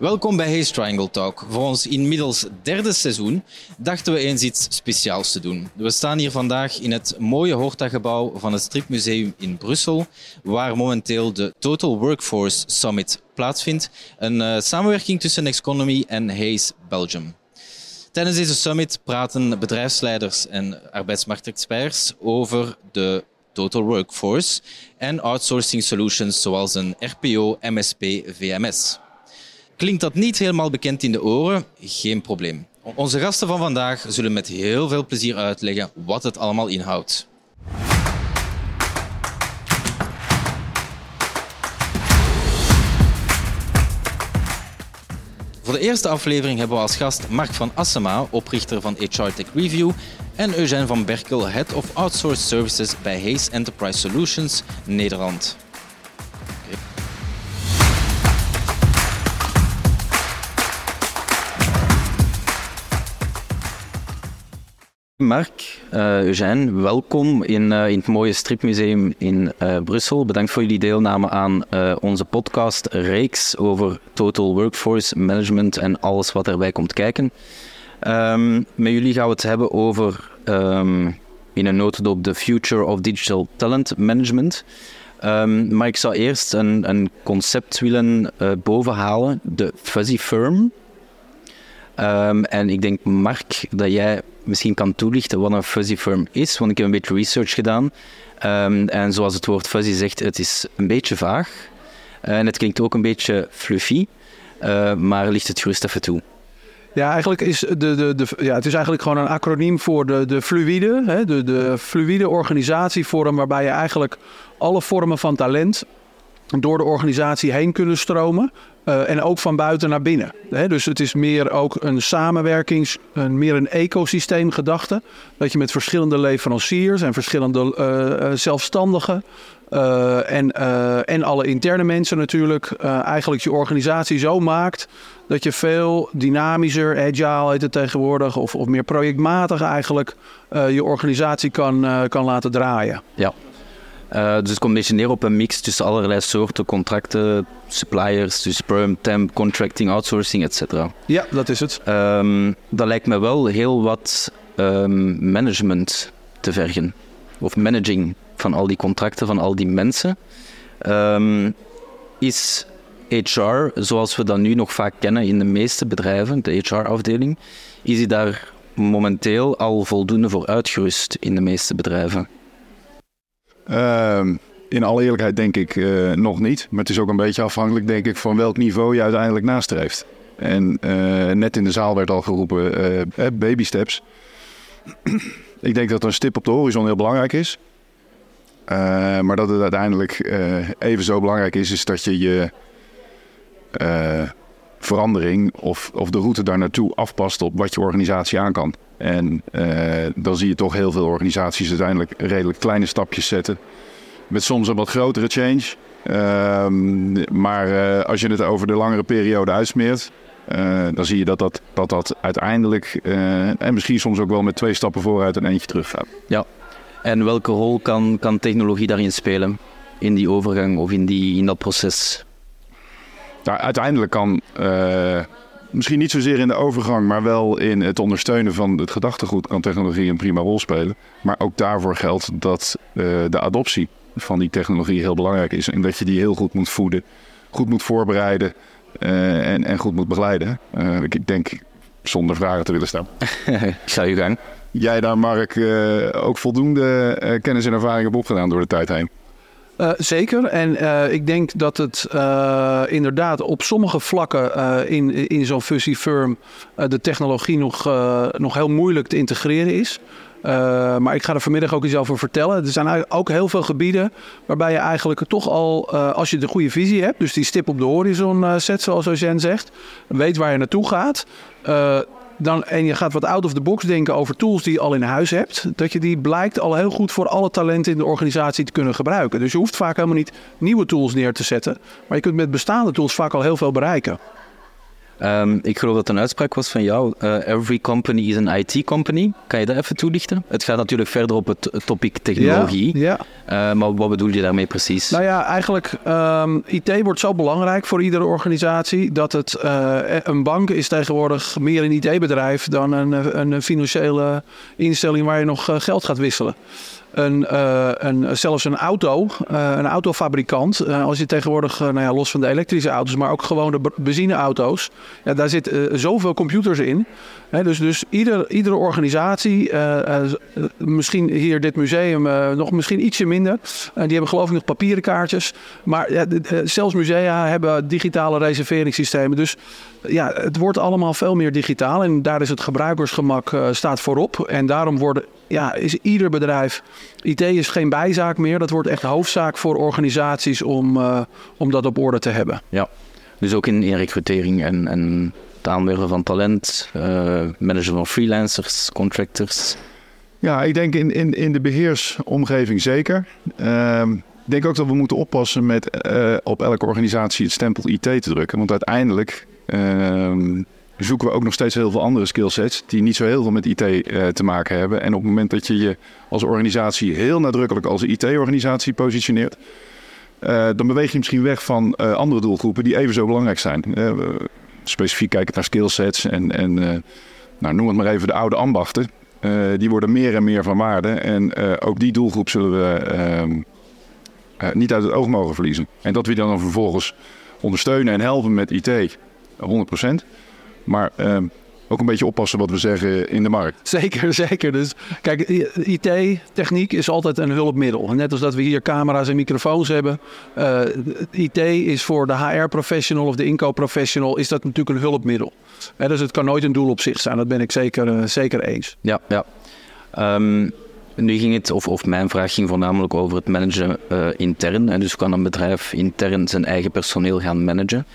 Welkom bij Hayes Triangle Talk. Voor ons inmiddels derde seizoen dachten we eens iets speciaals te doen. We staan hier vandaag in het mooie Horta-gebouw van het Stripmuseum in Brussel, waar momenteel de Total Workforce Summit plaatsvindt. Een uh, samenwerking tussen Nexconomy en Hayes Belgium. Tijdens deze summit praten bedrijfsleiders en arbeidsmarktexperts over de total workforce en outsourcing solutions zoals een RPO, MSP, VMS. Klinkt dat niet helemaal bekend in de oren? Geen probleem. Onze gasten van vandaag zullen met heel veel plezier uitleggen wat het allemaal inhoudt. Voor de eerste aflevering hebben we als gast Mark van Assema, oprichter van HR Tech Review, en Eugène van Berkel, Head of Outsourced Services bij Hayes Enterprise Solutions Nederland. Mark, uh, Eugène, welkom in, uh, in het mooie stripmuseum in uh, Brussel. Bedankt voor jullie deelname aan onze podcast reeks over total workforce management en alles wat erbij komt kijken. Um, met jullie gaan we het hebben over, um, in een notendop, the future of digital talent management. Um, maar ik zou eerst een, een concept willen bovenhalen, de fuzzy firm. en ik denk, Mark, dat jij misschien kan toelichten wat een fuzzy firm is, want ik heb een beetje research gedaan. Um, en zoals het woord fuzzy zegt, het is een beetje vaag. En het klinkt ook een beetje fluffy, uh, maar ligt het gerust even toe. Ja, eigenlijk is de, de, de, ja, het is eigenlijk gewoon een acroniem voor de, de fluïde, hè, de, de fluïde organisatievorm waarbij je eigenlijk alle vormen van talent door de organisatie heen kunnen stromen. Uh, en ook van buiten naar binnen. Dus het is meer ook een samenwerkings, een, meer een ecosysteemgedachte. Dat je met verschillende leveranciers en verschillende uh, zelfstandigen. Uh, en, en alle interne mensen natuurlijk. eigenlijk je organisatie zo maakt dat je veel dynamischer, agile heet het tegenwoordig. Of, of meer projectmatig eigenlijk je organisatie kan, kan laten draaien. Ja. Uh, dus het komt een beetje neer op een mix tussen allerlei soorten contracten, suppliers, dus perm, temp, contracting, outsourcing, etc. Ja, dat is het. Um, dat lijkt me wel heel wat um, management te vergen. Of managing van al die contracten, van al die mensen. Um, is HR, zoals we dat nu nog vaak kennen in de meeste bedrijven, de HR-afdeling, is die daar momenteel al voldoende voor uitgerust in de meeste bedrijven? Uh, in alle eerlijkheid denk ik uh, nog niet. Maar het is ook een beetje afhankelijk, denk ik, van welk niveau je uiteindelijk nastreeft. En uh, net in de zaal werd al geroepen uh, baby steps. ik denk dat een stip op de horizon heel belangrijk is. maar dat het uiteindelijk even zo belangrijk is, is dat je je verandering of, of de route daar naartoe afpast op wat je organisatie aan kan. En uh, dan zie je toch heel veel organisaties uiteindelijk redelijk kleine stapjes zetten. Met soms een wat grotere change. Uh, maar uh, als je het over de langere periode uitsmeert, uh, dan zie je dat dat, dat, dat uiteindelijk, en misschien soms ook wel met twee stappen vooruit en eentje terug gaat. Ja, en welke rol kan, kan technologie daarin spelen? In die overgang of in, die, in dat proces? Nou, uiteindelijk kan misschien niet zozeer in de overgang, maar wel in het ondersteunen van het gedachtegoed kan technologie een prima rol spelen. Maar ook daarvoor geldt dat uh, de adoptie van die technologie heel belangrijk is. En dat je die heel goed moet voeden, goed moet voorbereiden uh, en, en, goed moet begeleiden. Ik denk zonder vragen te willen stellen. Ga je gang. Jij daar, Mark, ook voldoende kennis en ervaring hebt opgedaan door de tijd heen. Uh, zeker. En uh, ik denk dat het uh, inderdaad op sommige vlakken in, in zo'n fuzzy firm de technologie nog, nog heel moeilijk te integreren is. maar ik ga er vanmiddag ook iets over vertellen. Er zijn ook heel veel gebieden waarbij je eigenlijk toch al, als je de goede visie hebt, dus die stip op de horizon zet, zoals Eugène zegt, weet waar je naartoe gaat dan, en je gaat wat out of the box denken over tools die je al in huis hebt, dat je die blijkt al heel goed voor alle talenten in de organisatie te kunnen gebruiken. Dus je hoeft vaak helemaal niet nieuwe tools neer te zetten, maar je kunt met bestaande tools vaak al heel veel bereiken. Ehm, ik geloof dat een uitspraak was van jou. Uh, every company is een IT company. Kan je dat even toelichten? Het gaat natuurlijk verder op het topic technologie. Ja, ja. Uh, maar wat bedoel je daarmee precies? Nou ja, eigenlijk um, IT wordt zo belangrijk voor iedere organisatie dat het uh, een bank is tegenwoordig meer een IT-bedrijf dan een, een financiële instelling waar je nog geld gaat wisselen uh, een, zelfs een auto, uh, een autofabrikant. Uh, als je tegenwoordig, nou ja, los van de elektrische auto's, maar ook gewoon de benzineauto's. Ja, daar zit zoveel computers in. Hè, dus dus ieder, iedere organisatie, misschien hier dit museum nog misschien ietsje minder. die hebben geloof ik nog papieren kaartjes. Maar zelfs musea hebben digitale reserveringssystemen. Dus ja, het wordt allemaal veel meer digitaal. En daar is het gebruikersgemak staat voorop. En daarom worden ja, is ieder bedrijf. IT is geen bijzaak meer. Dat wordt echt hoofdzaak voor organisaties om, uh, om dat op orde te hebben. Ja, dus ook in, in recrutering en, en het aanwerven van talent, uh, managen van freelancers, contractors. Ja, ik denk in, in, in de beheersomgeving zeker. Uh, ik denk ook dat we moeten oppassen met uh, op elke organisatie het stempel IT te drukken. Want uiteindelijk ehm, zoeken we ook nog steeds heel veel andere skillsets die niet zo heel veel met IT uh, te maken hebben. En op het moment dat je je als organisatie heel nadrukkelijk als IT-organisatie positioneert, uh, dan beweeg je misschien weg van uh, andere doelgroepen die even zo belangrijk zijn. specifiek kijken naar skillsets en, en nou, noem het maar even de oude ambachten. die worden meer en meer van waarde. En ook die doelgroep zullen we ehm, niet uit het oog mogen verliezen. En dat we dan, dan vervolgens ondersteunen en helpen met IT, 100%. Maar uh, ook een beetje oppassen wat we zeggen in de markt. Zeker, zeker. Dus kijk, IT, techniek is altijd een hulpmiddel. Net als dat we hier camera's en microfoons hebben. Uh, eh, IT is voor de HR-professional of de inkoopprofessional is dat natuurlijk een hulpmiddel. He, dus het kan nooit een doel op zich zijn. Dat ben ik zeker, uh, zeker eens. Ja, ja. Um, nu ging het, of, of mijn vraag ging voornamelijk over het managen uh, intern. En dus kan een bedrijf intern zijn eigen personeel gaan managen.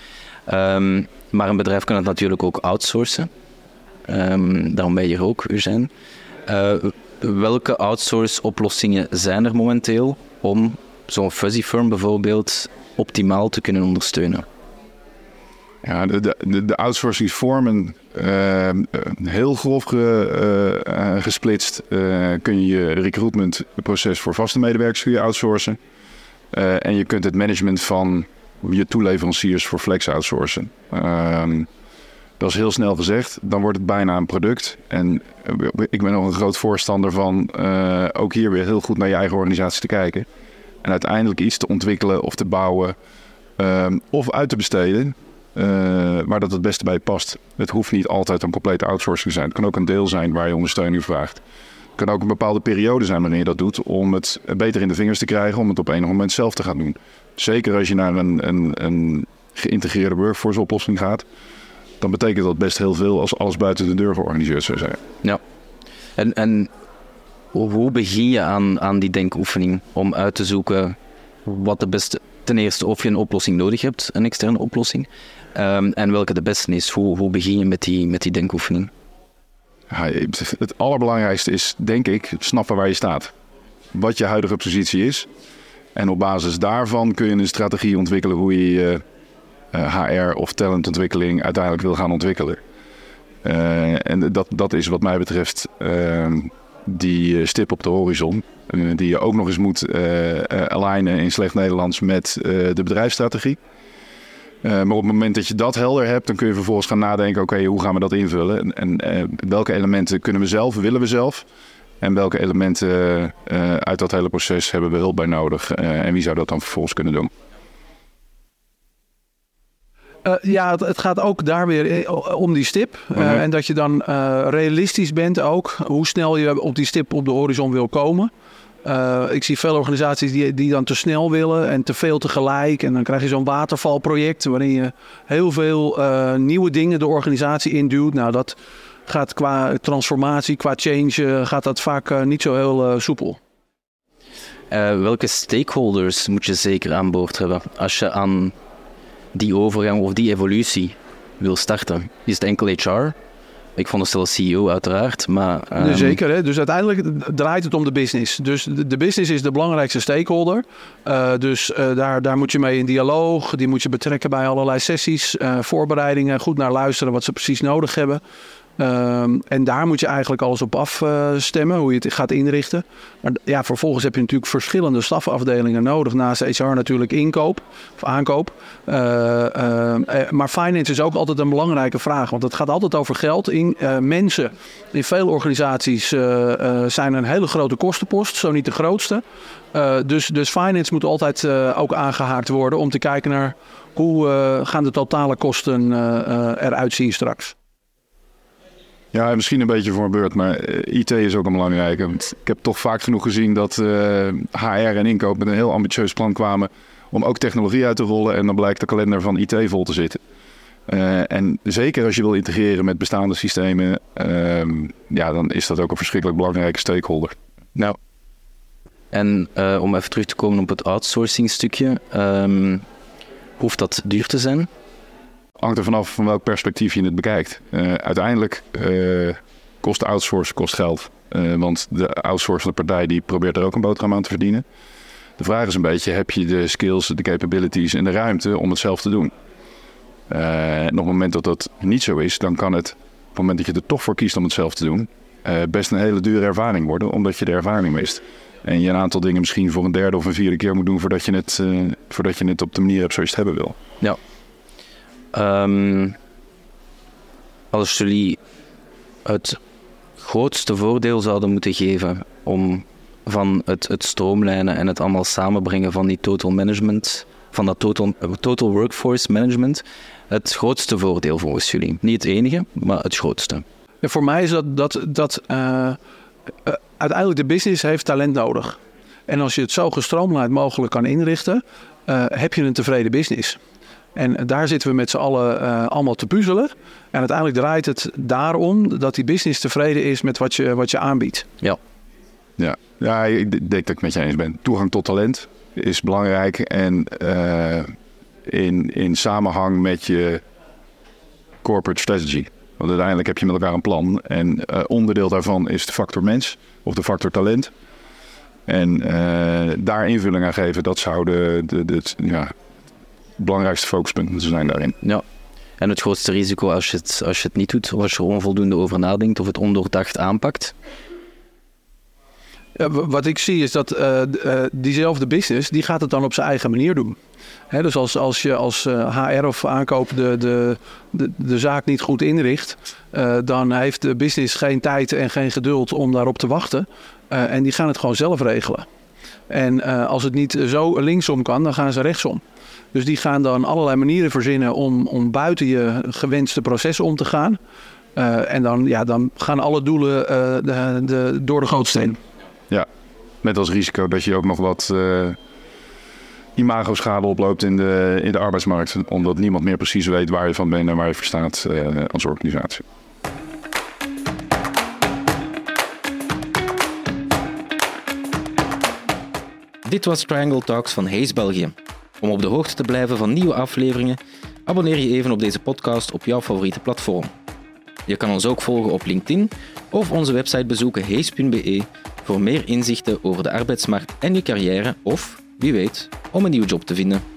Um, maar een bedrijf kan het natuurlijk ook outsourcen. Um, daarom ben je hier ook, Eugène. Uh, welke outsource oplossingen zijn er momenteel om zo'n fuzzy firm bijvoorbeeld optimaal te kunnen ondersteunen? Ja, de, de, de outsourcingsvormen, uh, heel grof ge, uh, gesplitst, kun je je recruitmentproces voor vaste medewerkers outsourcen. en je kunt het management van je toeleveranciers voor flex outsourcen. Ehm, dat is heel snel gezegd. Dan wordt het bijna een product. En eh, ik ben nog een groot voorstander van uh, ook hier weer heel goed naar je eigen organisatie te kijken. En uiteindelijk iets te ontwikkelen of te bouwen um, of uit te besteden. Waar dat het beste bij past. Het hoeft niet altijd een complete outsourcing te zijn. Het kan ook een deel zijn waar je ondersteuning vraagt. Kan ook een bepaalde periode zijn wanneer je dat doet. Om het beter in de vingers te krijgen. Om het op enig moment zelf te gaan doen. Zeker als je naar een, een, een geïntegreerde workforce oplossing gaat, dan betekent dat best heel veel als alles buiten de deur georganiseerd zou zijn. Ja. En, en hoe begin je aan, aan die denkoefening om uit te zoeken wat de beste, ten eerste of je een oplossing nodig hebt, een externe oplossing, um, en welke de beste is? Hoe, hoe begin je met die, met die denkoefening? Het allerbelangrijkste is, denk ik, snappen waar je staat. Wat je huidige positie is en op basis daarvan kun je een strategie ontwikkelen hoe je je HR eh, of talentontwikkeling uiteindelijk wil gaan ontwikkelen. Uh, en dat, dat is wat mij betreft uh, die stip op de horizon. Die je ook nog eens moet alignen in slecht Nederlands met de bedrijfsstrategie. Maar op het moment dat je dat helder hebt, dan kun je vervolgens gaan nadenken: oké, hoe gaan we dat invullen? En, en welke elementen kunnen we zelf, willen we zelf? En welke elementen uh, uit dat hele proces hebben we hulp bij nodig? En wie zou dat dan vervolgens kunnen doen? Uh, ja, het, het, gaat ook daar weer om die stip. Uh, -hmm. En dat je dan uh, realistisch bent ook. Hoe snel je op die stip op de horizon wil komen. Ik zie veel organisaties die, die dan te snel willen en te veel tegelijk. En dan krijg je zo'n watervalproject waarin je heel veel nieuwe dingen de organisatie induwt. Nou, dat, gaat qua transformatie, qua change, uh, gaat dat vaak niet zo heel soepel. welke stakeholders moet je zeker aan boord hebben als je aan die overgang of die evolutie wil starten? Is het enkel HR? Ik vond het stel CEO uiteraard, maar... Um... Zeker, hè? dus uiteindelijk draait het om de business. Dus de, de business is de belangrijkste stakeholder. Uh, dus uh, daar, daar moet je mee in dialoog. Die moet je betrekken bij allerlei sessies, uh, voorbereidingen. Goed naar luisteren wat ze precies nodig hebben. Um, en daar moet je eigenlijk alles op afstemmen, hoe je het gaat inrichten. Maar ja, vervolgens heb je natuurlijk verschillende stafafdelingen nodig. Naast HR natuurlijk inkoop of aankoop. Uh, uh, maar finance is ook altijd een belangrijke vraag. Want het gaat altijd over geld. In, mensen in veel organisaties zijn een hele grote kostenpost, zo niet de grootste. dus, dus finance moet altijd ook aangehaakt worden om te kijken naar hoe gaan de totale kosten eruit zien straks. Ja, misschien een beetje voor een beurt, maar eh, IT is ook een belangrijke. Ik heb toch vaak genoeg gezien dat uh, eh, HR en inkoop met een heel ambitieus plan kwamen om ook technologie uit te rollen. En dan blijkt de kalender van IT vol te zitten. Uh, en zeker als je wil integreren met bestaande systemen, uh, ja, dan is dat ook een verschrikkelijk belangrijke stakeholder. Nou. En om even terug te komen op het outsourcing stukje, um, hoeft dat duur te zijn? Hangt er vanaf van welk perspectief je het bekijkt. Uh, uiteindelijk uh, kost outsourcen kost geld. Uh, want de outsourcende partij die probeert er ook een boterham aan te verdienen. De vraag is een beetje, heb je de skills, de capabilities en de ruimte om het zelf te doen? en op het moment dat dat niet zo is, dan kan het, op het moment dat je er toch voor kiest om het zelf te doen, best een hele dure ervaring worden, omdat je de ervaring mist. En je een aantal dingen misschien voor een derde of een vierde keer moet doen voordat je het, voordat je het op de manier hebt zoals je het hebben wil. Ja, Um, als jullie het grootste voordeel zouden moeten geven om van het, het stroomlijnen en het allemaal samenbrengen van die total management, van dat total, total workforce management, het grootste voordeel volgens jullie? Niet het enige, maar het grootste. Voor mij is dat, dat, dat uh, uh, uiteindelijk de business heeft talent nodig. En als je het zo gestroomlijnd mogelijk kan inrichten, uh, heb je een tevreden business. En daar zitten we met z'n allen uh, allemaal te puzzelen. En uiteindelijk draait het daarom dat die business tevreden is met wat je, wat je aanbiedt. Ja. Ja. ja, ik denk dat ik met je eens ben. Toegang tot talent is belangrijk. En uh, in, in samenhang met je corporate strategy. Want uiteindelijk heb je met elkaar een plan. En uh, onderdeel daarvan is de factor mens of de factor talent. En daar invulling aan geven, dat zou de, de, de, ja, belangrijkste focuspunten zijn daarin. Ja. En het grootste risico als je het, als je het niet doet, of als je er onvoldoende over nadenkt of het ondoordacht aanpakt? Ja, wat ik zie is dat uh, uh, diezelfde business, die gaat het dan op zijn eigen manier doen. He, dus als, als je als uh, eh, HR of aankoop de, de, de, de, zaak niet goed inricht, dan heeft de business geen tijd en geen geduld om daarop te wachten. en die gaan het gewoon zelf regelen. En als het niet zo linksom kan, dan gaan ze rechtsom. Dus die gaan dan allerlei manieren verzinnen om, om buiten je gewenste processen om te gaan. Uh, en dan, ja, dan gaan alle doelen uh, de, de, door de gootsteen. Ja, met als risico dat je ook nog wat uh, imago-schade oploopt in de, in de arbeidsmarkt. Omdat niemand meer precies weet waar je van bent en waar je voor staat als organisatie. Dit was Triangle Talks van Hayes België. Om op de hoogte te blijven van nieuwe afleveringen, abonneer je even op deze podcast op jouw favoriete platform. Je kan ons ook volgen op LinkedIn of onze website bezoeken hees.be voor meer inzichten over de arbeidsmarkt en je carrière of, wie weet, om een nieuwe job te vinden.